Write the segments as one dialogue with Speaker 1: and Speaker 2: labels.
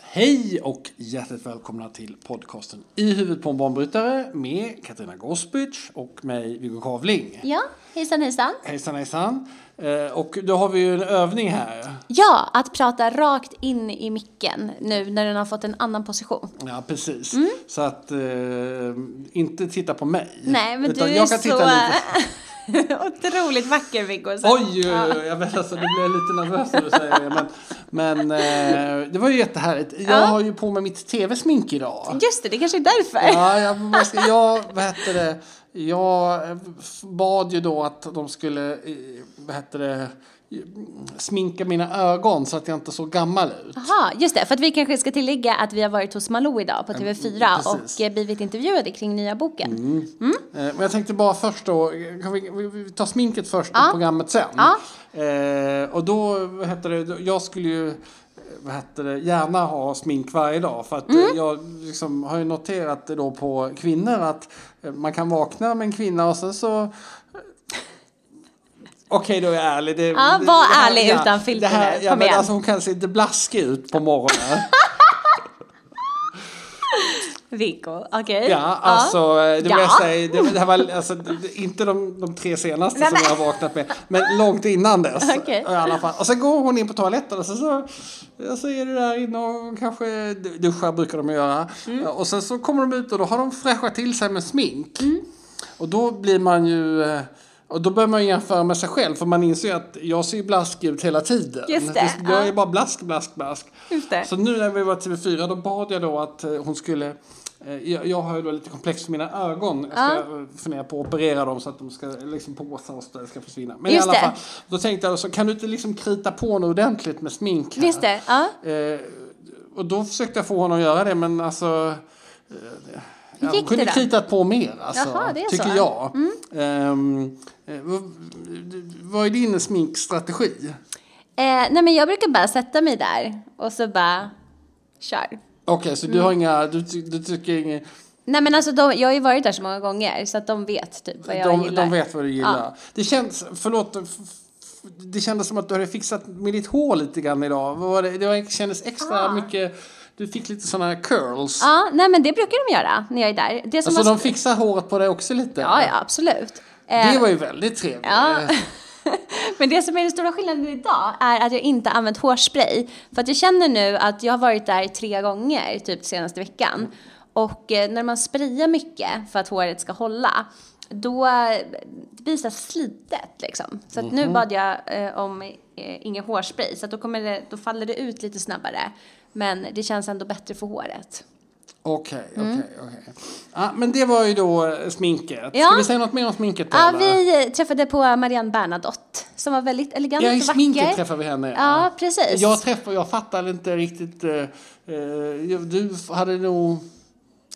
Speaker 1: Hej och hjärtligt välkomna till podcasten I huvudet på en banbrytare med Katarina Gospic och mig Viggo Kavling.
Speaker 2: Ja, hejsan hejsan.
Speaker 1: Hejsan hejsan. Eh, Och då har vi ju en övning här.
Speaker 2: Ja, att prata rakt in i micken nu när den har fått en annan position.
Speaker 1: Ja, precis. Så att eh, inte titta på mig.
Speaker 2: Mm. Nej, men du är så
Speaker 1: lite.
Speaker 2: otroligt vacker Viggo.
Speaker 1: Oj, oj, oj, jag vet alltså, blir jag lite nervös när du säger det. Men, men eh, det var ju jättehärligt. Jag
Speaker 2: Ja.
Speaker 1: har ju på mig mitt tv-smink idag.
Speaker 2: Just det, det kanske är därför.
Speaker 1: Ja, jag, ska- jag, vad heter det, jag eh, bad ju då att de skulle, eh, vad heter det, sminka mina ögon så att jag inte såg gammal ut.
Speaker 2: Jaha, just det. För att vi kanske ska tillägga att vi har varit hos Malou idag på TV4
Speaker 1: precis.
Speaker 2: och eh, blivit intervjuade kring nya boken.
Speaker 1: Eh, Men jag tänkte bara först då, kan vi, vi, tar sminket först
Speaker 2: Ja.
Speaker 1: och programmet sen.
Speaker 2: Ja.
Speaker 1: Eh, och då, vad heter det, jag skulle ju eh, vad heter det, gärna ha smink varje dag. För att
Speaker 2: Mm.
Speaker 1: jag liksom har ju noterat det då på kvinnor att man kan vakna med en kvinna och sen så Okej, då är jag ärlig. Det,
Speaker 2: Ja,
Speaker 1: det-
Speaker 2: var
Speaker 1: det här-
Speaker 2: ärlig utan filter
Speaker 1: det här,
Speaker 2: nu.
Speaker 1: ja,
Speaker 2: Kom
Speaker 1: men
Speaker 2: igen.
Speaker 1: alltså, Hon kan se lite blaskig ut på morgonen.
Speaker 2: Viggo, okej.
Speaker 1: Ja, alltså det vill jag
Speaker 2: Ja.
Speaker 1: säga, det, det här var alltså, det, det- inte de, de tre senaste
Speaker 2: Nej,
Speaker 1: som jag har vaknat med, men långt innan dess.
Speaker 2: Okej.
Speaker 1: I alla fall. Och sen går hon in på toaletten och så, så, så är det där inne och kanske duschar brukar de göra.
Speaker 2: Mm.
Speaker 1: Och sen så kommer de ut och då har de fräschat till sig med smink.
Speaker 2: Mm.
Speaker 1: Och då blir man ju eh, och då börjar man jämföra med sig själv för man inser att jag ser ju blaskig ut hela tiden.
Speaker 2: Just det,
Speaker 1: Jag är
Speaker 2: ja.
Speaker 1: bara blask, blask, blask.
Speaker 2: Just det.
Speaker 1: Så nu när vi var TV4 då bad jag då att eh, hon skulle eh, jag, har ju då lite komplex för mina ögon. Jag ska ja. fundera på att operera dem så att de ska liksom påsar och så där ska försvinna. Men
Speaker 2: Just
Speaker 1: i alla fall, då tänkte jag så kan du inte liksom krita på något ordentligt med smink här?
Speaker 2: Visst det, ja.
Speaker 1: Eh, och då försökte jag få honom att göra det men alltså eh, Ja, hon kunde kritat på mer alltså,
Speaker 2: Jaha, det är
Speaker 1: tycker
Speaker 2: så.
Speaker 1: jag. Ehm, eh, vad, vad är din sminkstrategi?
Speaker 2: Eh, nej men jag brukar bara sätta mig där och så bara kör.
Speaker 1: Okej, så du
Speaker 2: Mm.
Speaker 1: har inga, du, du tycker inget,
Speaker 2: Nej men alltså de, jag har ju varit där så många gånger så att de vet typ vad jag
Speaker 1: de,
Speaker 2: gillar.
Speaker 1: de vet vad du gillar. Det känns, förlåt, det kändes som att du hade fixat med ditt hår lite grann idag. Det, kändes extra
Speaker 2: Ah.
Speaker 1: mycket, du fick lite sådana här curls.
Speaker 2: Ja, nej men det brukar de göra när jag är där. Det som
Speaker 1: Alltså
Speaker 2: var...
Speaker 1: de fixar håret på dig också lite?
Speaker 2: Ja, ja absolut. Eh,
Speaker 1: Det var ju väldigt trevligt.
Speaker 2: Ja. Men det som är den stora skillnaden idag är att jag inte använt hårspray. För att jag känner nu att jag har varit där tre gånger typ senaste veckan. Och eh, när man sprayar mycket för att håret ska hålla, då eh, det blir det så här slitet liksom. Så att nu bad jag eh, om eh, ingen hårspray, så att då, kommer det, då faller det ut lite snabbare. Men det känns ändå bättre för håret.
Speaker 1: Okej,
Speaker 2: Mm.
Speaker 1: okej, okej. Ja, men det var ju då sminket.
Speaker 2: Ja.
Speaker 1: Ska vi säga något mer om sminket då?
Speaker 2: Ja,
Speaker 1: eller?
Speaker 2: vi träffade på Marianne Bernadotte som var väldigt elegant
Speaker 1: Ja, i
Speaker 2: och vacker.
Speaker 1: sminket träffade vi henne.
Speaker 2: Ja, precis.
Speaker 1: Jag träffade, jag fattade inte riktigt. eh, eh, du hade nog...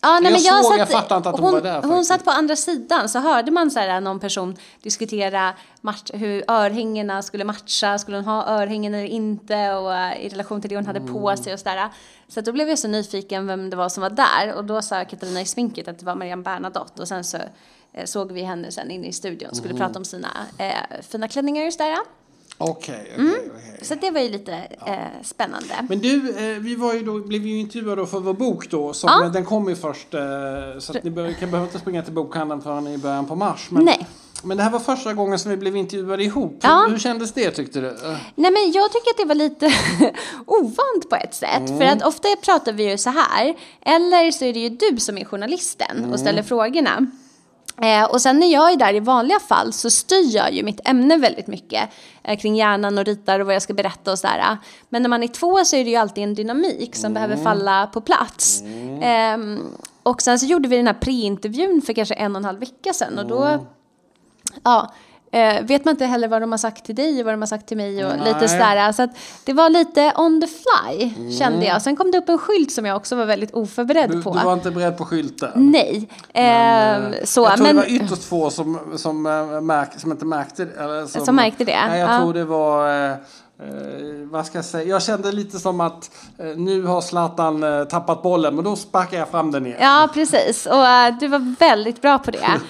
Speaker 2: Ja, nej,
Speaker 1: Jag
Speaker 2: men jag,
Speaker 1: såg,
Speaker 2: satt,
Speaker 1: jag fattade inte att hon
Speaker 2: hon
Speaker 1: var där
Speaker 2: Hon
Speaker 1: faktiskt.
Speaker 2: satt på andra sidan så hörde man så här, någon person diskutera match, hur örhängena skulle matcha, skulle hon ha örhängen eller inte och eh, i relation till det hon hade på
Speaker 1: Mm.
Speaker 2: sig och sådär. Så då blev jag så nyfiken vem det var som var där och då sa Katarina i sminket att det var Marianne Bernadotte och sen så eh, såg vi henne sen inne i studion och skulle
Speaker 1: Mm.
Speaker 2: prata om sina eh, fina klänningar och sådär.
Speaker 1: Okej,
Speaker 2: Mm.
Speaker 1: okej, okej.
Speaker 2: Så det var ju lite eh, spännande.
Speaker 1: Men du, eh, vi var ju då, blev ju intervjuade för vår bok då. Som,
Speaker 2: Ja.
Speaker 1: Den kom ju först. Eh, så ni be- kan behöver inte springa till bokhandeln förrän i början på mars. Men,
Speaker 2: Nej.
Speaker 1: Men det här var första gången som vi blev intervjuade ihop.
Speaker 2: Ja.
Speaker 1: Hur, hur kändes det tyckte du? Eh,
Speaker 2: Nej men jag tycker att det var lite ovant på ett sätt. För att ofta pratar vi ju så här. Eller så är det ju du som är journalisten och ställer frågorna. Eh, och sen när jag är där i vanliga fall så styr jag ju mitt ämne väldigt mycket eh, kring hjärnan och ritar och vad jag ska berätta och sådär. Men när man är två så är det ju alltid en dynamik som behöver falla på plats. Ehm, och sen så gjorde vi den här pre-intervjun för kanske en och en halv vecka sedan och då ja, eh, vet man inte heller vad de har sagt till dig och vad de har sagt till mig och
Speaker 1: Nej.
Speaker 2: lite sådär. Så det var lite on the fly kände jag. Sen kom det upp en skylt som jag också var väldigt oförberedd
Speaker 1: Du,
Speaker 2: på.
Speaker 1: du var inte beredd på skylten?
Speaker 2: Nej. Eh, så,
Speaker 1: jag tror
Speaker 2: men,
Speaker 1: det var ytterst få som, som, äh, märk, som inte märkte det. Eller
Speaker 2: Som märkte det?
Speaker 1: Nej, jag
Speaker 2: Ja.
Speaker 1: tror det var... eh, vad ska jag säga? Jag kände lite som att eh, nu har Zlatan eh, tappat bollen, men då sparkar jag fram den igen.
Speaker 2: Ja, precis. Och eh, du var väldigt bra på det.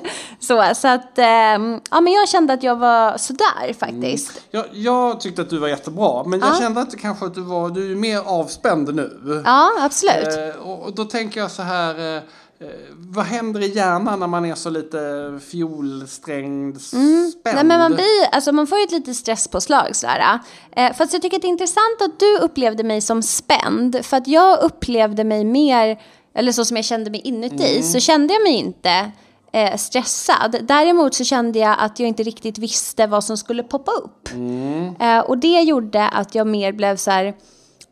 Speaker 2: så, så att, ehm, ja men jag kände att jag var sådär faktiskt.
Speaker 1: Jag, jag tyckte att du var jättebra, men jag
Speaker 2: Ja.
Speaker 1: kände att kanske att du var du är mer avspänd nu.
Speaker 2: Ja, absolut.
Speaker 1: Eh, och, och då tänker jag så här, eh, vad händer i hjärnan när man är så lite fiolsträngd, spänd?
Speaker 2: Mm. Nej, men man, blir, alltså man får ju ett litet stresspåslag sådär. Eh, fast jag tycker att det är intressant att du upplevde mig som spänd. För att jag upplevde mig mer, eller så som jag kände mig inuti, så kände jag mig inte eh, stressad. Däremot så kände jag att jag inte riktigt visste vad som skulle poppa upp. Eh, och det gjorde att jag mer blev så här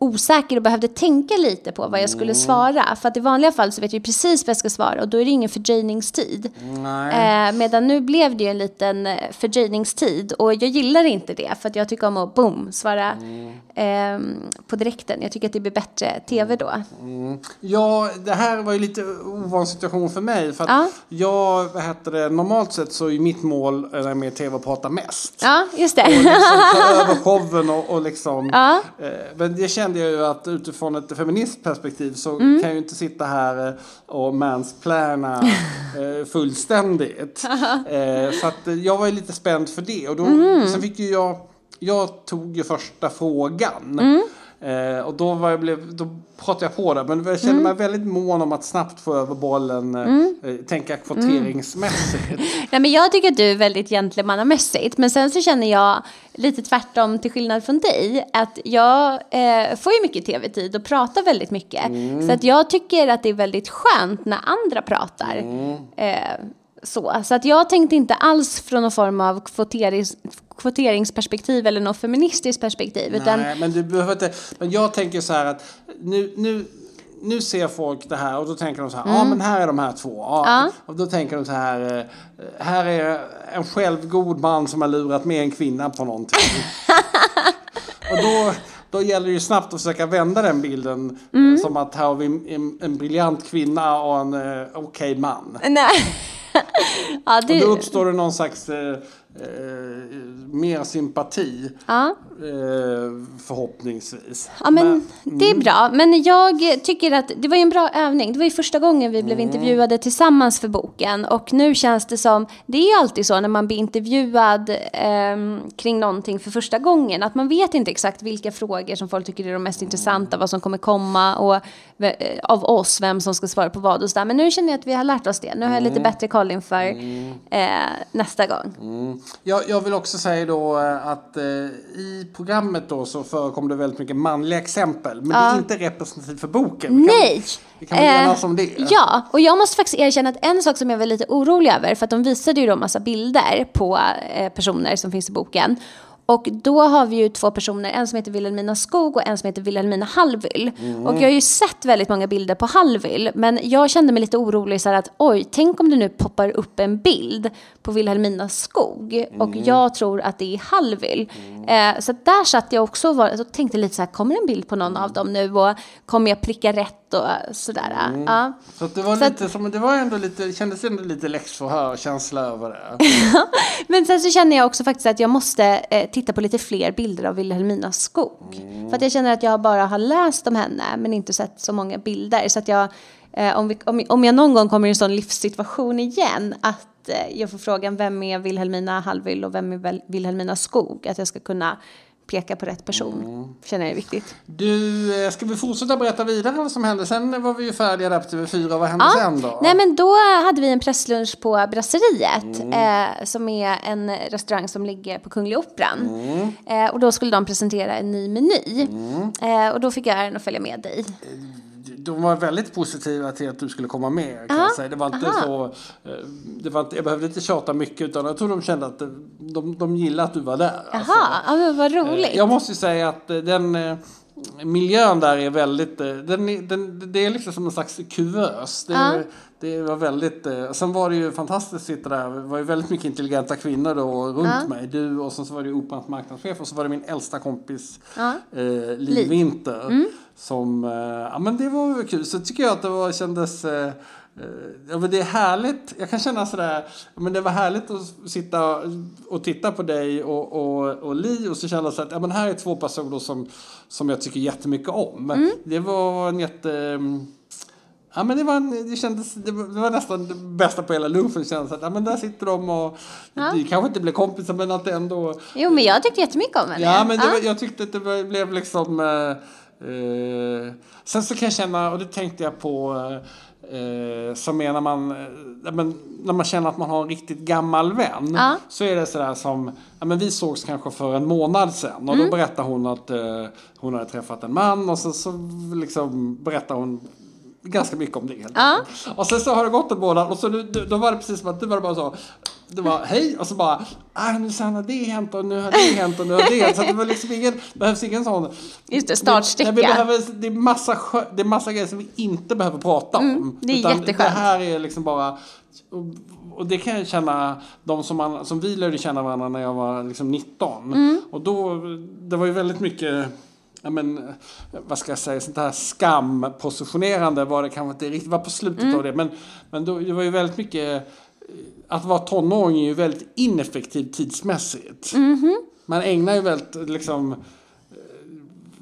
Speaker 2: osäker och behövde tänka lite på vad jag skulle svara. För att i vanliga fall så vet jag precis vad jag ska svara och då är det ingen fördröjningstid. Eh, medan nu blev det ju en liten eh, fördröjningstid och jag gillar inte det för att jag tycker om att boom, svara ehm, på direkten. Jag tycker att det blir bättre tv då.
Speaker 1: Ja, det här var ju lite ovan situation för mig. För att
Speaker 2: Ja.
Speaker 1: jag, vad heter det, normalt sett så är mitt mål när jag är med i tv att prata mest.
Speaker 2: Ja, just
Speaker 1: Och
Speaker 2: det.
Speaker 1: liksom ta över showen och, och liksom.
Speaker 2: Ja.
Speaker 1: Eh, men det kände jag ju att utifrån ett feministperspektiv så
Speaker 2: Mm.
Speaker 1: kan jag ju inte sitta här eh, och mansplana eh, fullständigt. eh, så att jag var ju lite spänd för det. Och då,
Speaker 2: Mm.
Speaker 1: sen fick ju jag, jag tog ju första frågan.
Speaker 2: Mm.
Speaker 1: Eh, och då, var jag blev, då pratade jag på det. Men jag kände
Speaker 2: Mm.
Speaker 1: mig väldigt mån om att snabbt få över bollen. Eh, eh, tänka kvoteringsmässigt.
Speaker 2: Nej, men jag tycker att du är väldigt gentlemannamässigt. Men sen så känner jag lite tvärtom till skillnad från dig. Att jag eh, får ju mycket tv-tid och pratar väldigt mycket. Så att jag tycker att det är väldigt skönt när andra pratar. Så. så att jag tänkte inte alls från någon form av kvoterings, kvoteringsperspektiv eller något feministiskt perspektiv. Utan,
Speaker 1: Nej, men du behöver inte. Men jag tänker så här att nu, nu, nu ser folk det här och då tänker de så här. Ja, men här är de här två.
Speaker 2: Mm. Ja.
Speaker 1: Och då tänker de så här. eh, Här är en självgod man som har lurat med en kvinna på någonting. och då, då gäller det ju snabbt att försöka vända den bilden.
Speaker 2: Mm.
Speaker 1: Som att här har vi en, en briljant kvinna och en eh, okej man.
Speaker 2: nej ja,
Speaker 1: Och då uppstår det någon slags eh, eh, mer sympati.
Speaker 2: ja.
Speaker 1: Eh, förhoppningsvis.
Speaker 2: Ja, men det är bra. Men jag tycker att det var ju en bra övning. Det var ju första gången vi blev intervjuade tillsammans för boken. Och nu känns det som, det är alltid så när man blir intervjuad ehm, kring någonting för första gången. Att man vet inte exakt vilka frågor som folk tycker är de mest intressanta, vad som kommer komma och eh, av oss, vem som ska svara på vad och sådär. Men nu känner jag att vi har lärt oss det. Nu har jag lite bättre koll inför eh, nästa gång.
Speaker 1: Jag, jag vill också säga då eh, att eh, i programmet då så förekommer det väldigt mycket manliga exempel. Men det är inte representativt för boken. Vi kan-
Speaker 2: Nej!
Speaker 1: Vi kan väl
Speaker 2: Eh,
Speaker 1: enas om det?
Speaker 2: Ja, och jag måste faktiskt erkänna att en sak som jag var lite orolig över, för att de visade ju då massa bilder på eh, personer som finns i boken. Och då har vi ju två personer, en som heter Wilhelmina Skog och en som heter Wilhelmina Hallwyl. Och jag har ju sett väldigt många bilder på Hallwyl, men jag kände mig lite orolig så här att oj, tänk om det nu poppar upp en bild på Wilhelmina Skog. Och jag tror att det är Hallwyl. Eh, så där satt jag också och, var, och tänkte lite så här, kommer en bild på någon av dem nu? Och kommer jag pricka rätt och sådär. Ja.
Speaker 1: Så att det var
Speaker 2: Så att-
Speaker 1: lite som, det var ändå lite, kändes ändå lite läxförhör-känsla över det.
Speaker 2: Men sen så känner jag också faktiskt att jag måste eh, titta på lite fler bilder av Wilhelmina Skog. För att jag känner att jag bara har läst om henne men inte sett så många bilder. Så att jag, eh, om, vi, om, om jag någon gång kommer i en sån livssituation igen att eh, jag får frågan vem är Wilhelmina Hallwyl och vem är Vil- Wilhelmina Skog? Att jag ska kunna peka på rätt person. Känner jag är viktigt.
Speaker 1: Du, eh, ska vi fortsätta berätta vidare vad som hände? Sen var vi ju färdiga där på TV4. Vad hände sen då?
Speaker 2: Nej men då hade vi en presslunch på Brasseriet eh, som är en restaurang som ligger på Kungliga Operan. Eh, och då skulle de presentera en ny meny. Eh, och då fick jag äran att följa med dig.
Speaker 1: De var väldigt positiva till att du skulle komma med. Kan jag säga. Det var inte
Speaker 2: aha.
Speaker 1: så, eh, det var inte, jag behövde inte tjata mycket utan jag tror de kände att de, de gillade att du var där. alltså.
Speaker 2: Jaha, ja, men vad
Speaker 1: Eh,
Speaker 2: roligt.
Speaker 1: Jag måste ju säga att eh, den, eh, miljön där är väldigt, eh, den, den, det är liksom som en slags kuvös. Det,
Speaker 2: Ja.
Speaker 1: det var väldigt, eh, sen var det ju fantastiskt att sitta där, det var ju väldigt mycket intelligenta kvinnor då runt
Speaker 2: Ja.
Speaker 1: mig. Du och sen så var det Operans marknadschef och så var det min äldsta kompis
Speaker 2: Ja.
Speaker 1: eh, Liv
Speaker 2: Liv.
Speaker 1: Winter.
Speaker 2: Mm.
Speaker 1: Som, eh, ja men det var väl kul. Så tycker jag att det var, kändes eh, eh, Ja, men det är härligt. Jag kan känna sådär, men det var härligt att sitta och titta på dig och, och, och Li och så kände jag så att ja, men här är två personer som, som jag tycker jättemycket om.
Speaker 2: Mm.
Speaker 1: Det var en jätte... Ja, men det, var en, det, kändes, det, var, det nästan det bästa på hela lunchen. Det kändes att ja, men där sitter de och...
Speaker 2: Ja.
Speaker 1: Det kanske inte blev kompisar men att det ändå...
Speaker 2: Jo, men jag tyckte jättemycket om henne.
Speaker 1: Ja, men det
Speaker 2: Ja.
Speaker 1: jag tyckte att det blev liksom... Eh, sen så kan jag känna, och det tänkte jag på, eh, så menar man, eh, ja, men, när man känner att man har en riktigt gammal vän,
Speaker 2: Ja.
Speaker 1: så är det sådär som, ja men vi sågs kanske för en månad sedan och
Speaker 2: Mm.
Speaker 1: då berättar hon att eh, hon hade träffat en man och så, så liksom berättar hon ganska mycket om det. Helt
Speaker 2: Ja.
Speaker 1: Och sen så har det gått en månad och så nu, då var det precis som att du var bara så. Det var hej och så bara, ah, nu sen har det hänt och nu har det hänt och nu har det hänt. Så det var liksom ingen, behövs ingen sån.
Speaker 2: Just det, startsträcka.
Speaker 1: Nej, vi behöver, det, är massa, det är massa grejer som vi inte behöver prata om.
Speaker 2: Mm, det är
Speaker 1: Utan
Speaker 2: jätteskönt.
Speaker 1: Det här är liksom bara, och, och det kan jag känna, de som, man, som vi lärde känna varandra när jag var liksom 19.
Speaker 2: Mm.
Speaker 1: Och då, det var ju väldigt mycket ja, men, vad ska jag säga, sånt här skampositionerande var det kanske inte riktigt, var på slutet
Speaker 2: Mm.
Speaker 1: av det. Men, men då, det var ju väldigt mycket, att vara tonåring är ju väldigt ineffektivt tidsmässigt.
Speaker 2: Mhm.
Speaker 1: Man ägnar ju väldigt, liksom,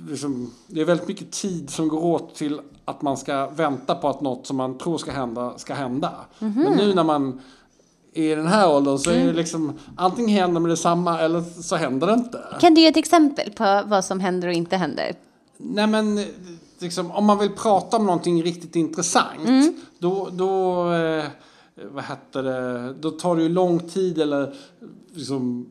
Speaker 1: liksom, det är väldigt mycket tid som går åt till att man ska vänta på att något som man tror ska hända, ska hända.
Speaker 2: Mhm.
Speaker 1: Men nu när man är i den här åldern så är
Speaker 2: Mm.
Speaker 1: det liksom, antingen händer med detsamma eller så händer det inte.
Speaker 2: Kan du ge ett exempel på vad som händer och inte händer?
Speaker 1: Nej men, liksom, om man vill prata om någonting riktigt intressant,
Speaker 2: Mm.
Speaker 1: då, då, eh, vad heter det, då tar det ju lång tid eller liksom,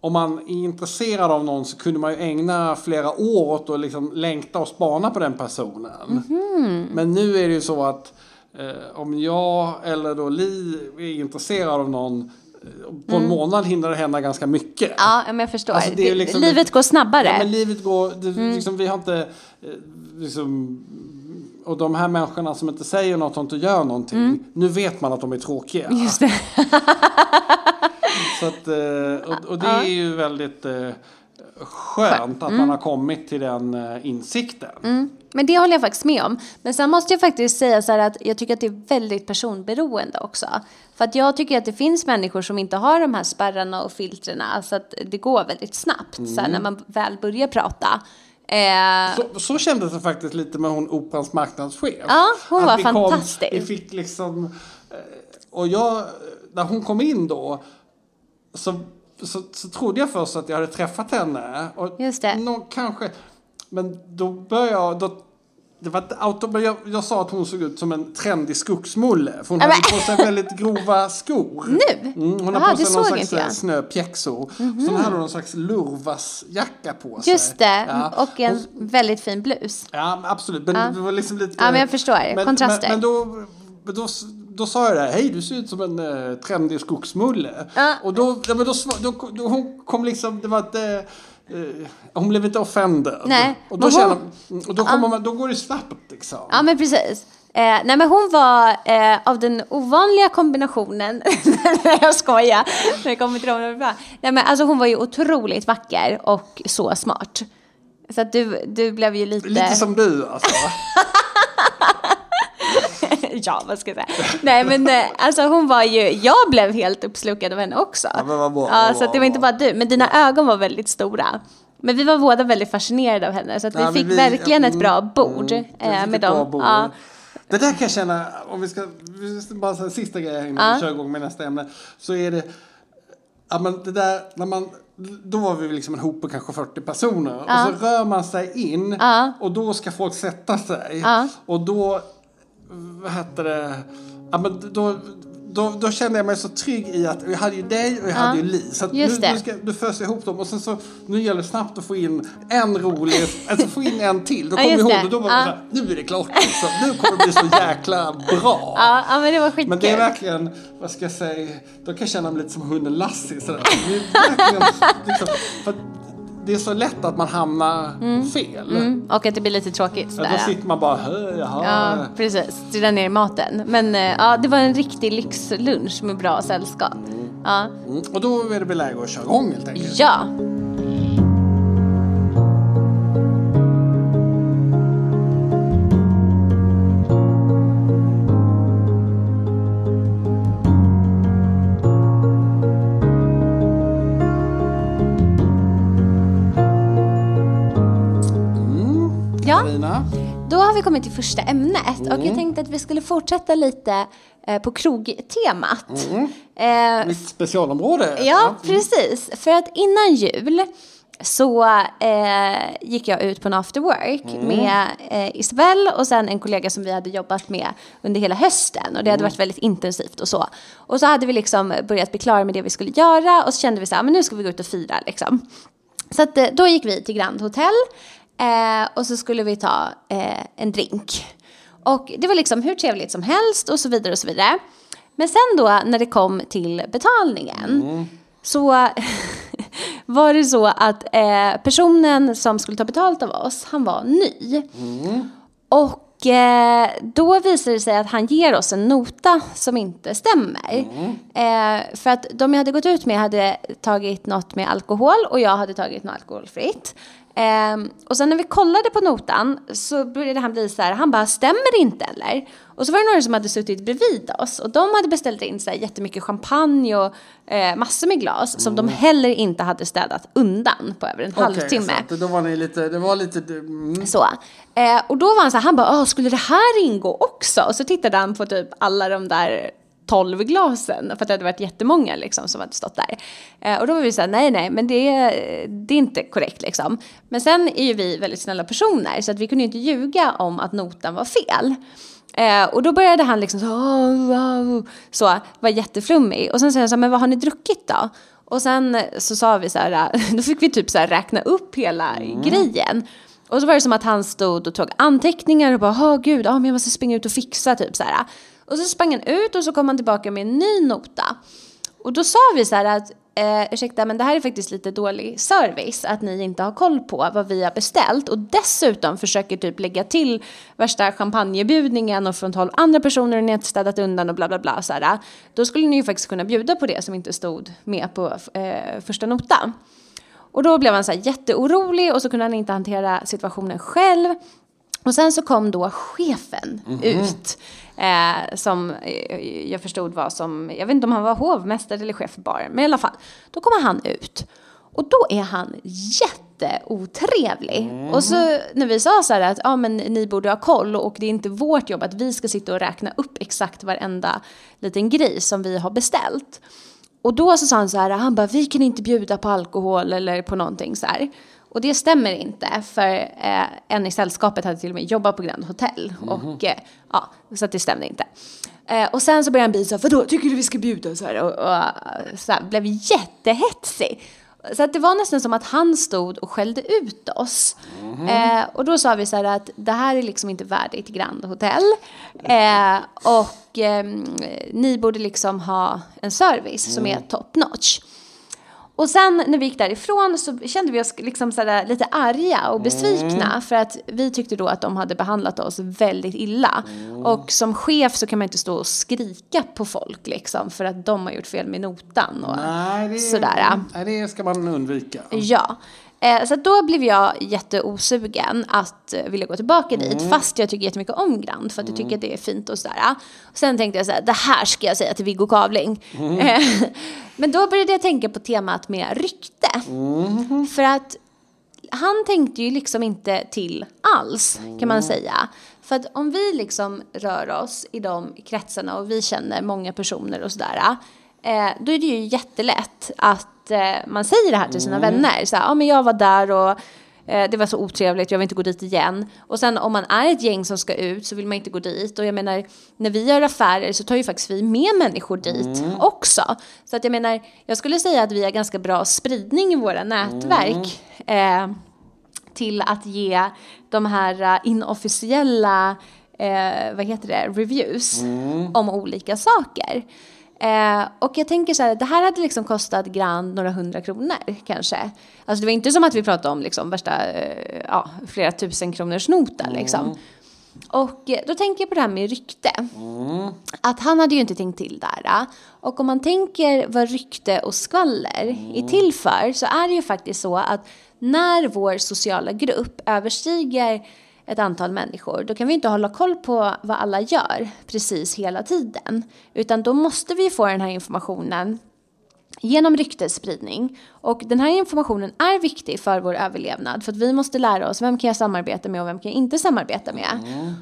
Speaker 1: om man är intresserad av någon så kunde man ju ägna flera år åt att liksom längta och spana på den personen.
Speaker 2: Mhm.
Speaker 1: Men nu är det ju så att eh, om jag eller då Li är intresserad av någon eh, på en månad hinner det hända ganska mycket.
Speaker 2: Mm. Ja, men jag förstår.
Speaker 1: Alltså, liksom-
Speaker 2: Livet går snabbare.
Speaker 1: Ja, men livet går, det, liksom, vi har inte, eh, liksom, och de här människorna som inte säger något och inte gör någonting, nu vet man att de är tråkiga.
Speaker 2: Mm. Just det.
Speaker 1: Så att, eh, och, och det är ju väldigt eh, skönt att man har kommit till den eh, insikten.
Speaker 2: Men det håller jag faktiskt med om. Men sen måste jag faktiskt säga så här att jag tycker att det är väldigt personberoende också. För att jag tycker att det finns människor som inte har de här spärrarna och filtrerna. Så att det går väldigt snabbt så här, när man väl börjar prata. Eh,
Speaker 1: Så, så kändes det faktiskt lite med hon Operans marknadschef.
Speaker 2: Ja, hon
Speaker 1: Att
Speaker 2: var
Speaker 1: vi kom-
Speaker 2: fantastisk.
Speaker 1: Vi fick liksom, eh, och jag, när hon kom in då, så, så, så trodde jag först att jag hade träffat henne. Och
Speaker 2: Just det.
Speaker 1: Nå, kanske, men då började jag, då, det var auto, men jag, jag sa att hon såg ut som en trendig skogsmulle. För hon
Speaker 2: Ja,
Speaker 1: hade
Speaker 2: men-
Speaker 1: på sig väldigt grova skor.
Speaker 2: Nu?
Speaker 1: Mm, hon
Speaker 2: Jaha,
Speaker 1: har på sig någon slags
Speaker 2: jag.
Speaker 1: Eh, snöpjäxor. Sen hade hon någon slags lurvasjacka på sig.
Speaker 2: just det.
Speaker 1: Ja.
Speaker 2: Och en väldigt fin blus.
Speaker 1: Ja, absolut. Men det var liksom lite...
Speaker 2: Ja, men jag förstår. Kontraster.
Speaker 1: Men, men då, men då, då sa jag det här, hej du ser ut som en uh, trendig skogsmulle.
Speaker 2: Ja.
Speaker 1: Och då, ja, men då, då, då, hon kom liksom, det var ett... eh, hon blev inte offended.
Speaker 2: Nej,
Speaker 1: Och då,
Speaker 2: hon-
Speaker 1: känner, och då, kommer man, då går det snabbt liksom.
Speaker 2: Ja, men precis. Eh, nej, men hon var eh, av den ovanliga kombinationen. Jag skojar. När kommer till dem. Nej, men alltså hon var ju otroligt vacker och så smart. Så att du, du blev ju lite...
Speaker 1: Lite som du alltså.
Speaker 2: ja, vad ska jag säga? Nej, men eh, alltså hon var ju... Jag blev helt uppslukad av henne också.
Speaker 1: Ja, men vad bra,
Speaker 2: Ja, så det var inte bara du. Men dina ögon var väldigt stora. Men vi var båda väldigt fascinerade av henne. Så att vi
Speaker 1: Ja, men
Speaker 2: fick verkligen ett
Speaker 1: mm,
Speaker 2: bra bord
Speaker 1: mm, vi
Speaker 2: eh, med
Speaker 1: ett
Speaker 2: dem.
Speaker 1: bord.
Speaker 2: Ja.
Speaker 1: Det där kan jag känna, om vi ska, vi bara en sista grej innan vi kör igång med nästa ämne. Så är det, ja men det där, när man, då var vi liksom en hop på kanske 40 personer. Och så rör man sig in och då ska folk sätta sig. Och då, vad heter det, ja men då, då, då kände jag mig så trygg i att jag hade ju dig och jag hade ju Li. Så nu, nu, ska, nu förs jag ihop dem och sen så, nu gäller det snabbt att få in en rolig, alltså få in en till. Då
Speaker 2: Ja,
Speaker 1: kommer vi ihåg
Speaker 2: det.
Speaker 1: och då var
Speaker 2: Ja.
Speaker 1: det så här, nu är det klart liksom. Nu kommer det bli så jäkla bra.
Speaker 2: Ja, ja, men det var skitkul.
Speaker 1: Men det är verkligen, vad ska jag säga, då kan jag känna mig lite som hunden Lassie. Sådär. Det är verkligen, liksom, för att det är så lätt att man hamnar fel.
Speaker 2: Mm. Och att det blir lite tråkigt.
Speaker 1: Ja, då sitter man bara, "Hö, jaha.
Speaker 2: Ja, precis. Trilla ner i maten. Men eh, ja, det var en riktig lyxlunch med bra sällskap. Ja.
Speaker 1: Mm. Och då är det väl läge att köra igång helt enkelt.
Speaker 2: Ja, har vi kommit till första ämnet och jag tänkte att vi skulle fortsätta lite eh, på krogtemat. Eh,
Speaker 1: Mitt specialområde.
Speaker 2: Ja, precis. För att innan jul så eh, gick jag ut på en after work med eh, Isabelle och sen en kollega som vi hade jobbat med under hela hösten. Och det hade varit väldigt intensivt och så. Och så hade vi liksom börjat bli klara med det vi skulle göra och så kände vi så här, men nu ska vi gå ut och fira liksom. Så att, eh, då gick vi till Grand Hotel eh, och så skulle vi ta eh, en drink. Och det var liksom hur trevligt som helst och så vidare och så vidare. Men sen då när det kom till betalningen så var det så att eh, personen som skulle ta betalt av oss, han var ny. Och eh, då visade det sig att han ger oss en nota som inte stämmer. Eh, för att de jag hade gått ut med hade tagit något med alkohol och jag hade tagit något alkoholfritt. Eh, och sen när vi kollade på notan så började han bli så här, han bara, stämmer det inte eller? Och så var det några som hade suttit bredvid oss och de hade beställt in så här jättemycket champagne och eh, massor med glas som de heller inte hade städat undan på över en
Speaker 1: Okej,
Speaker 2: halvtimme.
Speaker 1: så att då var ni lite, det var lite, mm.
Speaker 2: Så. Eh, och då var han så här, han bara, skulle det här ingå också? Och så tittade han på typ alla de där 12 glasen, för att det hade varit jättemånga liksom som hade stått där. Eh, och då var vi så här, nej nej, men det, det är inte korrekt liksom. Men sen är ju vi väldigt snälla personer, så att vi kunde ju inte ljuga om att notan var fel. Eh, och då började han liksom så, "Åh, wow", så var jätteflummig. Och sen sa jag så här, men vad har ni druckit då? Och sen så sa vi så här, då fick vi typ så här räkna upp hela grejen. Och så var det som att han stod och tog anteckningar och bara, åh gud, ja, men jag måste springa ut och fixa typ så här. Och så sprang han ut och så kom han tillbaka med en ny nota. Och då sa vi så här att, eh, ursäkta men det här är faktiskt lite dålig service, att ni inte har koll på vad vi har beställt och dessutom försöker typ lägga till värsta champagnebjudningen och från tolv andra personer och ni har inte städat undan och bla bla bla så här. Då skulle ni ju faktiskt kunna bjuda på det som inte stod med på eh, första notan. Och då blev han så här jätteorolig och så kunde han inte hantera situationen själv. Och sen så kom då chefen ut. Eh, som eh, jag förstod var som, jag vet inte om han var hovmästare eller chef för baren. Men i alla fall, då kommer han ut. Och då är han jätteotrevlig. Och så när vi sa så här att ja, men ni borde ha koll och det är inte vårt jobb att vi ska sitta och räkna upp exakt varenda liten grej som vi har beställt. Och då så sa han så här, han bara, vi kan inte bjuda på alkohol eller på någonting så här. Och det stämmer inte, för eh, en i sällskapet hade till och med jobbat på Grand Hotel. Och eh, ja, så att det stämde inte. Eh, och sen så började han bli så här, vadå, tycker du vi ska bjuda? Så här, och, och så här, blev jättehetsig. Så att det var nästan som att han stod och skällde ut oss. Eh, och då sa vi så här att det här är liksom inte värdigt Grand Hotel. Eh, och ehm, ni borde liksom ha en service som är top notch. Och sen när vi gick därifrån så kände vi oss liksom sådär lite arga och besvikna för att vi tyckte då att de hade behandlat oss väldigt illa. Och som chef så kan man inte stå och skrika på folk liksom för att de har gjort fel med notan och
Speaker 1: Nej, det,
Speaker 2: sådär.
Speaker 1: nej, det ska man undvika.
Speaker 2: Ja. Eh, så då blev jag jätteosugen att eh, vilja gå tillbaka dit fast jag tycker jättemycket om Grand för att jag tycker att det är fint och sådär. Sen tänkte jag så här, det här ska jag säga till Viggo Kavling. Eh, Men då började jag tänka på temat med rykte. För att han tänkte ju liksom inte till alls kan man säga. För att om vi liksom rör oss i de kretsarna och vi känner många personer och sådär. Eh, då är det ju jättelätt att eh, man säger det här till sina vänner. Så här, ja men jag var där och eh, det var så otrevligt, jag vill inte gå dit igen. Och sen om man är ett gäng som ska ut så vill man inte gå dit. Och jag menar, när vi gör affärer så tar ju faktiskt vi med människor dit också. Så att jag menar, jag skulle säga att vi har ganska bra spridning i våra nätverk. Eh, till att ge de här uh, inofficiella, eh, vad heter det, reviews om olika saker. Eh, och jag tänker så här, det här hade liksom kostat Grand några hundra kronor kanske. Alltså det var inte som att vi pratade om liksom värsta, eh, ja, flera tusen kronors notan
Speaker 1: Mm.
Speaker 2: liksom. Och eh, då tänker jag på det här med rykte. Att han hade ju inte tänkt till där. Och om man tänker vad rykte och skvaller är till för så är det ju faktiskt så att när vår sociala grupp överstiger ett antal människor då kan vi inte hålla koll på vad alla gör precis hela tiden. Utan då måste vi få den här informationen genom ryktesspridning. Och den här informationen är viktig för vår överlevnad. För att vi måste lära oss vem kan jag samarbeta med och vem kan jag inte samarbeta med.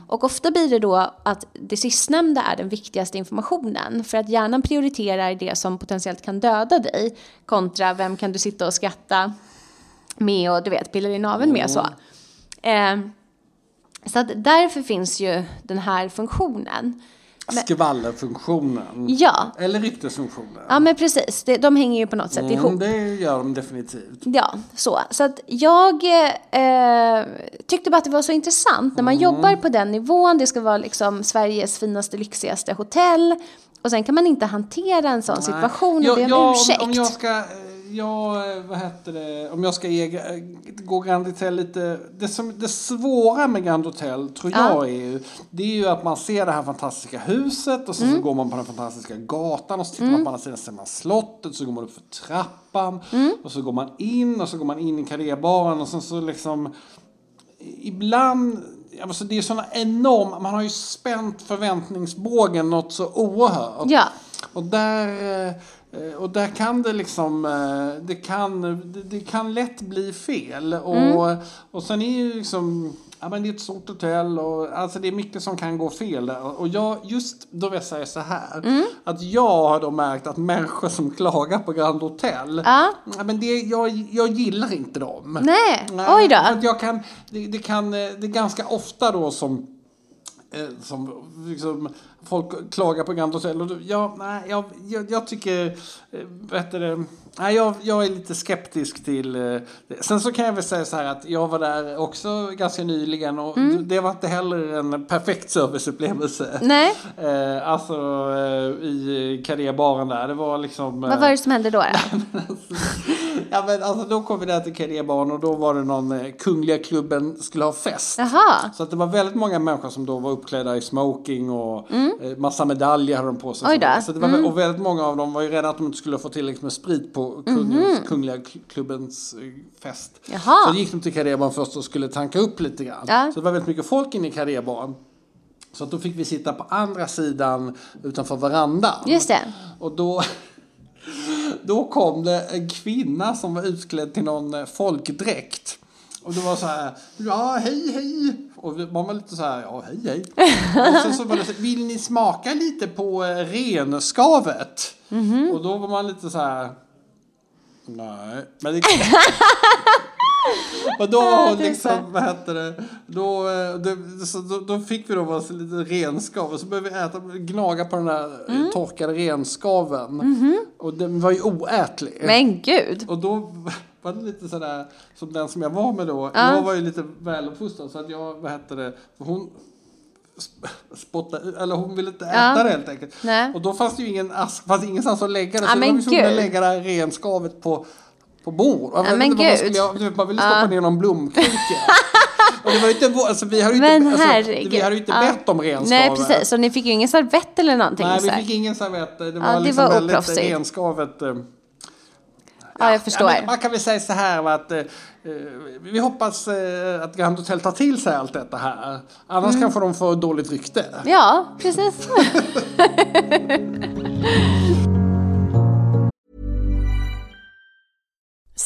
Speaker 2: Och ofta blir det då att det sistnämnda är den viktigaste informationen. För att hjärnan prioriterar det som potentiellt kan döda dig. Kontra vem kan du sitta och skratta med och du vet pilla i naveln med och så. Eh, så att därför finns ju den här funktionen.
Speaker 1: Skvallerfunktionen.
Speaker 2: Ja,
Speaker 1: Eller ryktesfunktionen.
Speaker 2: ja men precis. Det, de hänger ju på något sätt ihop.
Speaker 1: Mm, det gör de definitivt.
Speaker 2: Ja, så. Så att jag eh, tyckte bara att det var så intressant när man
Speaker 1: Mm.
Speaker 2: jobbar på den nivån. Det ska vara liksom Sveriges finaste, lyxigaste hotell. Och sen kan man inte hantera en sån situation och
Speaker 1: Jag-
Speaker 2: be om
Speaker 1: jag-
Speaker 2: ursäkt.
Speaker 1: Om jag ska, eh, jag, vad heter det, om jag ska ge, gå Grand Hotel lite, det, som, det svåra med Grand Hotel tror
Speaker 2: Ja.
Speaker 1: jag är ju, det är ju att man ser det här fantastiska huset och så,
Speaker 2: Mm.
Speaker 1: så går man på den fantastiska gatan och så tittar man på andra sidan ser man slottet så går man upp för trappan
Speaker 2: Mm.
Speaker 1: och så går man in och så går man in i karébaren och sen så liksom ibland, alltså det är sådana enorma, man har ju spänt förväntningsbågen något så oerhört.
Speaker 2: Ja.
Speaker 1: Och där, eh, och där kan det liksom, eh, det kan, det, kan lätt bli fel. Och,
Speaker 2: Mm.
Speaker 1: och sen är ju liksom, ja men det är ett stort hotell och alltså det är mycket som kan gå fel där. Och jag, just då vill jag säga så här,
Speaker 2: Mm.
Speaker 1: att jag har då märkt att människor som klagar på Grand Hotel,
Speaker 2: Ja.
Speaker 1: ja, men det, jag, jag gillar inte dem.
Speaker 2: Nej, oj då.
Speaker 1: Att jag kan, det, det kan, eh, det är ganska ofta då som eh, som liksom, folk klagar på Grand Hotel. Ja, nej, jag, jag, jag tycker, eh, vet du nej, jag, jag är lite skeptisk till eh, det. Sen så kan jag väl säga så här att jag var där också ganska nyligen och
Speaker 2: Mm.
Speaker 1: det var inte heller en perfekt serviceupplevelse.
Speaker 2: Nej,
Speaker 1: Eh, alltså eh, i karébaren där, det var liksom... eh,
Speaker 2: vad var det som hände då? då?
Speaker 1: Ja men alltså då kom vi där till karébaren och då var det någon eh, Kungliga klubben skulle ha fest.
Speaker 2: Jaha,
Speaker 1: Så att det var väldigt många människor som då var uppklädda i smoking och eh, massa medaljer hade de på sig.
Speaker 2: Mm. Oj då.
Speaker 1: Så det var, Och väldigt många av dem var ju rädda att de inte skulle få tillräckligt med sprit på kungens, Kungliga kl- klubbens eh, fest.
Speaker 2: Jaha.
Speaker 1: Så gick de till karébaren först och skulle tanka upp lite grann.
Speaker 2: Ja.
Speaker 1: Så det var väldigt mycket folk inne i karébaren. Så att då fick vi sitta på andra sidan utanför verandan.
Speaker 2: just det.
Speaker 1: Och då, då kom det en kvinna som var utklädd till någon eh, folkdräkt. Och det var så här, ja hej hej. Och man var lite så här, ja hej hej. Och sen så var det så, vill ni smaka lite på eh, renskavet? Och då var man lite så här, nej. Men det, och då var hon
Speaker 2: är
Speaker 1: liksom, vad hette det, då, eh, det, så, då, då fick vi då varsin lite renskav och så började vi äta, gnaga på den där mm. torkade renskaven. Och den var ju oätlig.
Speaker 2: Men gud.
Speaker 1: Och då var det lite sådär, som den som jag var med då,
Speaker 2: Ja.
Speaker 1: jag var ju lite väluppfostrad så att jag, vad hette det, hon sp- spottade, eller hon ville inte äta
Speaker 2: Ja.
Speaker 1: det helt enkelt.
Speaker 2: Nej.
Speaker 1: Och då fanns det ju ingen ask, fanns ingenstans att lägga det.
Speaker 2: Ja,
Speaker 1: så
Speaker 2: men
Speaker 1: vi att
Speaker 2: gud.
Speaker 1: lägga det här renskavet på, på bord. Jag
Speaker 2: men
Speaker 1: inte
Speaker 2: gud.
Speaker 1: skulle, man ville stoppa
Speaker 2: Ja.
Speaker 1: ner någon blomkruka. Och det var inte, alltså, vi hade ju inte, alltså, vi hade inte
Speaker 2: Ja.
Speaker 1: bett om renskavet.
Speaker 2: Nej, precis. Så ni fick ju ingen servett eller någonting?
Speaker 1: Nej, vi fick ingen servett. Det var
Speaker 2: Ja, det
Speaker 1: liksom
Speaker 2: var
Speaker 1: väldigt
Speaker 2: oproffsigt.
Speaker 1: renskavet. eh,
Speaker 2: Ja, jag förstår.
Speaker 1: Ja, man kan väl säga så här att eh, vi hoppas eh, att Grand Hotel tar till sig allt detta här. Annars
Speaker 2: Mm.
Speaker 1: kanske de får dåligt rykte.
Speaker 2: Ja, precis.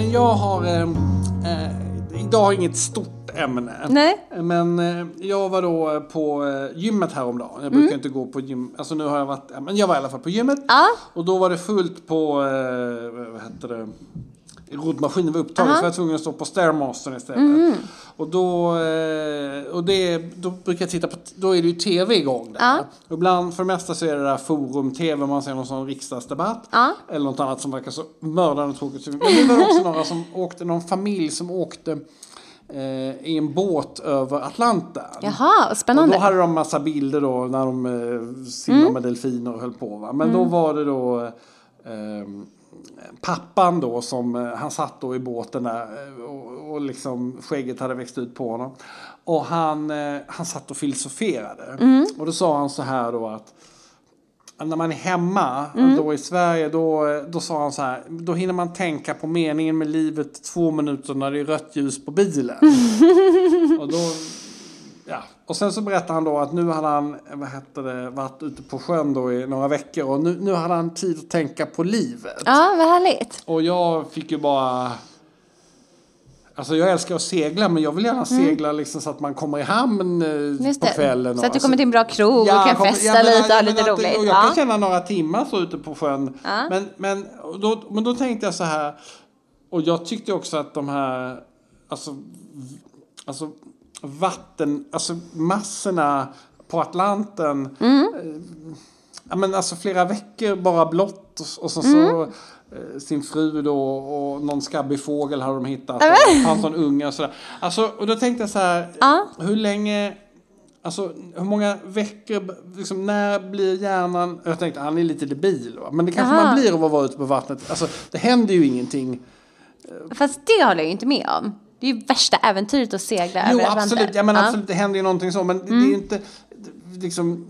Speaker 1: Men jag har... Eh, eh, idag inget stort ämne.
Speaker 2: Nej.
Speaker 1: Men eh, jag var då på eh, gymmet häromdagen. Jag brukar inte gå på gym. Alltså nu har jag varit... Men jag var i alla fall på gymmet.
Speaker 2: Ja.
Speaker 1: Och då var det fullt på... Eh, vad hette det? Roddmaskinen var upptagen så jag var tvungen att stå på Stairmastern istället. Och då, eh, och det, då brukar jag titta på, då är det ju tv igång där.
Speaker 2: Ja.
Speaker 1: Och ibland, för det mesta så är det där forum-tv, man ser någon sån riksdagsdebatt.
Speaker 2: Ja.
Speaker 1: Eller något annat som verkar så mördande tråkigt. Men det var också några som åkte, någon familj som åkte eh, i en båt över Atlanten.
Speaker 2: Jaha, vad
Speaker 1: Och
Speaker 2: spännande.
Speaker 1: då hade de massa bilder då när de eh, simmade med delfiner och höll på. Va? Men då var det då eh, pappan då som, eh, han satt då i båten där eh, och, och liksom skägget hade växt ut på honom. Och han, eh, han satt och filosoferade. Och då sa han så här då att när man är hemma, då i Sverige, då, då sa han så här, då hinner man tänka på meningen med livet två minuter när det är rött ljus på bilen. och då, ja. Och sen så berättade han då att nu hade han, vad hette det, varit ute på sjön då i några veckor och nu, nu hade han tid att tänka på livet.
Speaker 2: Ja, vad härligt.
Speaker 1: Och jag fick ju bara... Alltså jag älskar att segla men jag vill gärna segla liksom så att man kommer i hamn eh,
Speaker 2: Mm. Just
Speaker 1: på kvällen.
Speaker 2: Så att du
Speaker 1: och-
Speaker 2: kommer till en bra krog och
Speaker 1: Ja,
Speaker 2: kan
Speaker 1: kommer-
Speaker 2: festa
Speaker 1: ja, men-
Speaker 2: lite och ha lite
Speaker 1: att-
Speaker 2: roligt.
Speaker 1: Och jag
Speaker 2: Ja.
Speaker 1: kan känna några timmar så ute på sjön.
Speaker 2: Ja.
Speaker 1: Men, men, och då, men då tänkte jag så här. Och jag tyckte också att de här, alltså, alltså vatten, alltså massorna på Atlanten.
Speaker 2: Mm.
Speaker 1: Eh, ja, men alltså flera veckor bara blått och, så,
Speaker 2: Mm.
Speaker 1: så eh, sin fru då och någon skabbig fågel har de hittat. Och fanns någon unge och sådär. Alltså, och då tänkte jag så här.
Speaker 2: Ja.
Speaker 1: Hur länge Alltså hur många veckor, liksom, när blir hjärnan, jag tänkte han är lite debil va? men det kanske
Speaker 2: Aha.
Speaker 1: man blir av att vara ute på vattnet. Alltså det händer ju ingenting.
Speaker 2: Fast det håller jag ju inte med om. Det är ju värsta äventyret att segla
Speaker 1: Jo
Speaker 2: över Atlanten.
Speaker 1: absolut, ja, men
Speaker 2: Ja. Mm.
Speaker 1: absolut, det händer ju någonting så men det- det är ju inte, det- liksom,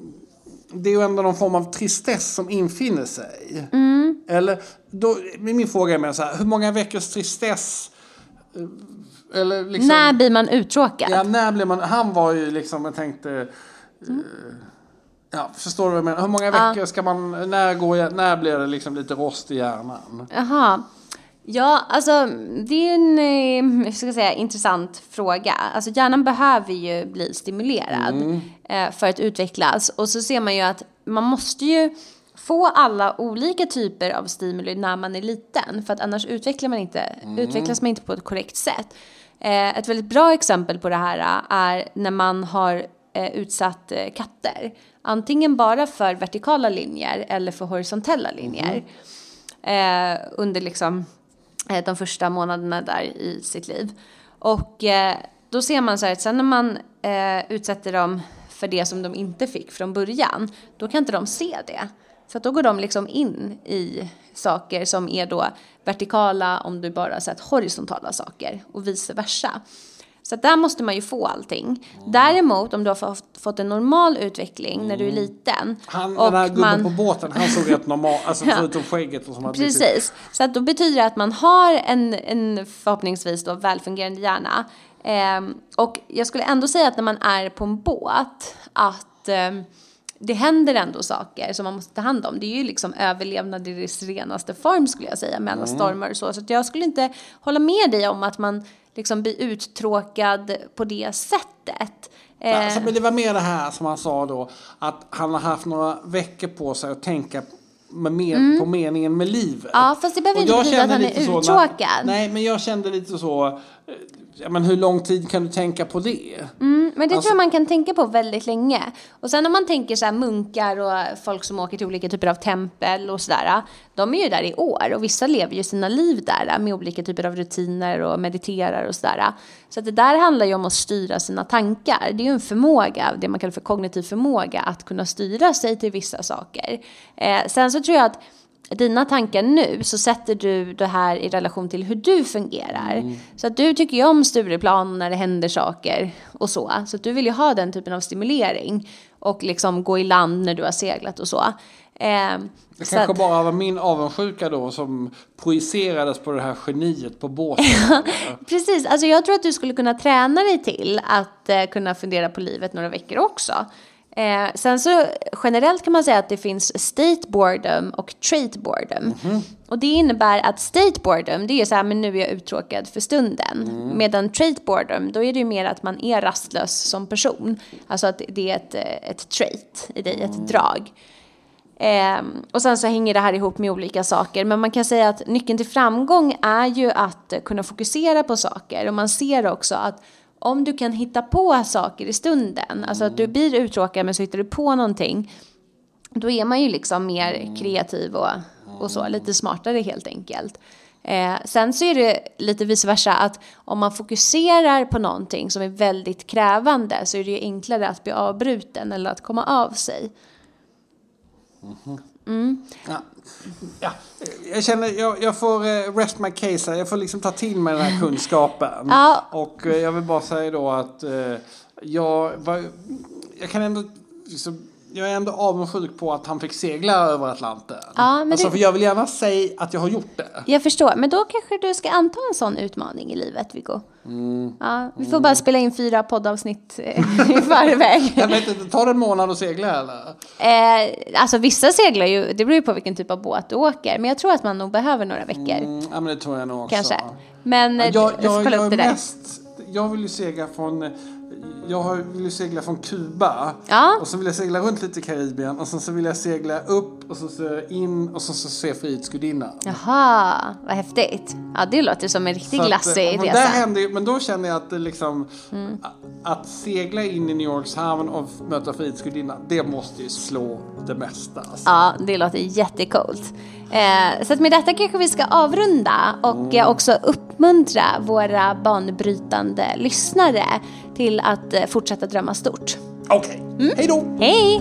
Speaker 1: det är ju ändå någon form av tristess som infinner sig.
Speaker 2: Mm.
Speaker 1: Eller, då, min fråga är mer så här, hur många veckors tristess, eh, eller liksom,
Speaker 2: När blir man uttråkad?
Speaker 1: Ja, när blev man... Han var ju liksom, jag tänkte... eh, ja, förstår du vad jag menar? Hur många veckor ska man... När, går när blir det liksom lite rost i hjärnan?
Speaker 2: Jaha. Ja, alltså det är en eh, ska säga, intressant fråga. Alltså hjärnan behöver ju bli stimulerad eh, för att utvecklas. Och så ser man ju att man måste ju få alla olika typer av stimuli när man är liten. För att annars utvecklar man inte, utvecklas man inte på ett korrekt sätt. Eh, ett väldigt bra exempel på det här eh, är när man har eh, utsatt eh, katter. Antingen bara för vertikala linjer eller för horisontella linjer eh, under liksom Eh, de första månaderna där i sitt liv. Och eh, då ser man så här att sen när man eh, utsätter dem för det som de inte fick från början, då kan inte de se det. Så att då går de liksom in i saker som är då vertikala om du bara har sett horisontala saker och vice versa. Så där måste man ju få allting. Däremot om du har fått, en normal utveckling när du är liten.
Speaker 1: Han,
Speaker 2: och
Speaker 1: den här gubben
Speaker 2: man-
Speaker 1: på båten, han såg rätt normal, alltså
Speaker 2: Ja.
Speaker 1: förutom skägget och som hade blivit-
Speaker 2: Precis. Så att då betyder det att man har en, en förhoppningsvis då välfungerande hjärna. Ehm, och jag skulle ändå säga att när man är på en båt att ehm, det händer ändå saker som man måste ta hand om. Det är ju liksom överlevnad i dess renaste form skulle jag säga med alla stormar och så. Så att jag skulle inte hålla med dig om att man liksom blir uttråkad på det sättet. Eh,
Speaker 1: Alltså, men det var mer det här som han sa då, att han har haft några veckor på sig att tänka med men, på meningen med livet.
Speaker 2: Mm. Ja, fast det behöver inte betyda att han är uttråkad.
Speaker 1: nej, men jag kände lite så, eh, ja, men hur lång tid kan du tänka på det?
Speaker 2: Mm, men det
Speaker 1: Alltså-
Speaker 2: tror jag man kan tänka på väldigt länge. Och sen om man tänker så här munkar och folk som åker till olika typer av tempel och sådär. De är ju där i år och vissa lever ju sina liv där med olika typer av rutiner och mediterar och sådär. Så att det där handlar ju om att styra sina tankar. Det är ju en förmåga, det man kallar för kognitiv förmåga, att kunna styra sig till vissa saker. Eh, sen så tror jag att dina tankar nu så sätter du det här i relation till hur du fungerar. Så att du tycker ju om Stureplan när det händer saker och så. Så att du vill ju ha den typen av stimulering. Och liksom gå i land när du har seglat och så. Eh,
Speaker 1: Det
Speaker 2: så
Speaker 1: kanske
Speaker 2: att-
Speaker 1: bara var min avundsjuka då som projicerades på det här geniet på båten.
Speaker 2: Precis, alltså jag tror att du skulle kunna träna dig till att eh, kunna fundera på livet några veckor också. Eh, sen så generellt kan man säga att det finns state boredom och trait boredom. Och det innebär att state boredom, det är så här, men nu är jag uttråkad för stunden. Medan trait boredom, då är det ju mer att man är rastlös som person. Alltså att det är ett, eh, ett trait i dig, ett drag. Ehm, och sen så hänger det här ihop med olika saker. Men man kan säga att nyckeln till framgång är ju att eh, kunna fokusera på saker. Och man ser också att om du kan hitta på saker i stunden, alltså att du blir uttråkad men så hittar du på någonting. Då är man ju liksom mer kreativ och, och så, lite smartare helt enkelt. Eh, sen så är det lite vice versa att om man fokuserar på någonting som är väldigt krävande så är det ju enklare att bli avbruten eller att komma av sig.
Speaker 1: Ja. Ja. Jag känner, jag, jag får eh, rest my case här. Jag får liksom ta till mig den här kunskapen.
Speaker 2: Ja.
Speaker 1: Och eh, jag vill bara säga då att eh, jag, var, jag kan ändå liksom, jag är ändå avundsjuk på att han fick segla över Atlanten.
Speaker 2: Ja, men
Speaker 1: alltså,
Speaker 2: det-
Speaker 1: för jag vill gärna säga att jag har gjort det.
Speaker 2: Jag förstår, men då kanske du ska anta en sån utmaning i livet, Viggo. Ja, vi får bara spela in fyra poddavsnitt eh, i förväg.
Speaker 1: Jag vet inte, tar det en månad att segla eller?
Speaker 2: Eh, alltså vissa seglar ju, det beror ju på vilken typ av båt du åker. Men jag tror att man nog behöver några veckor.
Speaker 1: Mm, ja men det tror jag nog också.
Speaker 2: kanske. Men eh,
Speaker 1: Jag,
Speaker 2: du får
Speaker 1: jag,
Speaker 2: kolla
Speaker 1: jag
Speaker 2: upp
Speaker 1: är mest, jag vill ju segla från jag vill ju segla från Kuba.
Speaker 2: Ja.
Speaker 1: Och så vill jag segla runt lite i Karibien. Och sen så vill jag segla upp och så, så in och så, så se Frihetsgudinnan.
Speaker 2: Jaha, vad häftigt. Ja, det låter som en glassig
Speaker 1: eh, men
Speaker 2: resa.
Speaker 1: där händer, ju- Men då känner jag att det liksom,
Speaker 2: Mm.
Speaker 1: att segla in i New Yorks hamn och möta Frihetsgudinnan, det måste ju slå det mesta. Alltså.
Speaker 2: Ja, det låter jättecoolt. Eh, så att med detta kanske vi ska avrunda och eh, också uppmuntra våra banbrytande lyssnare till att eh, fortsätta drömma stort.
Speaker 1: Okej,
Speaker 2: Mm.
Speaker 1: hej då!
Speaker 2: Hej!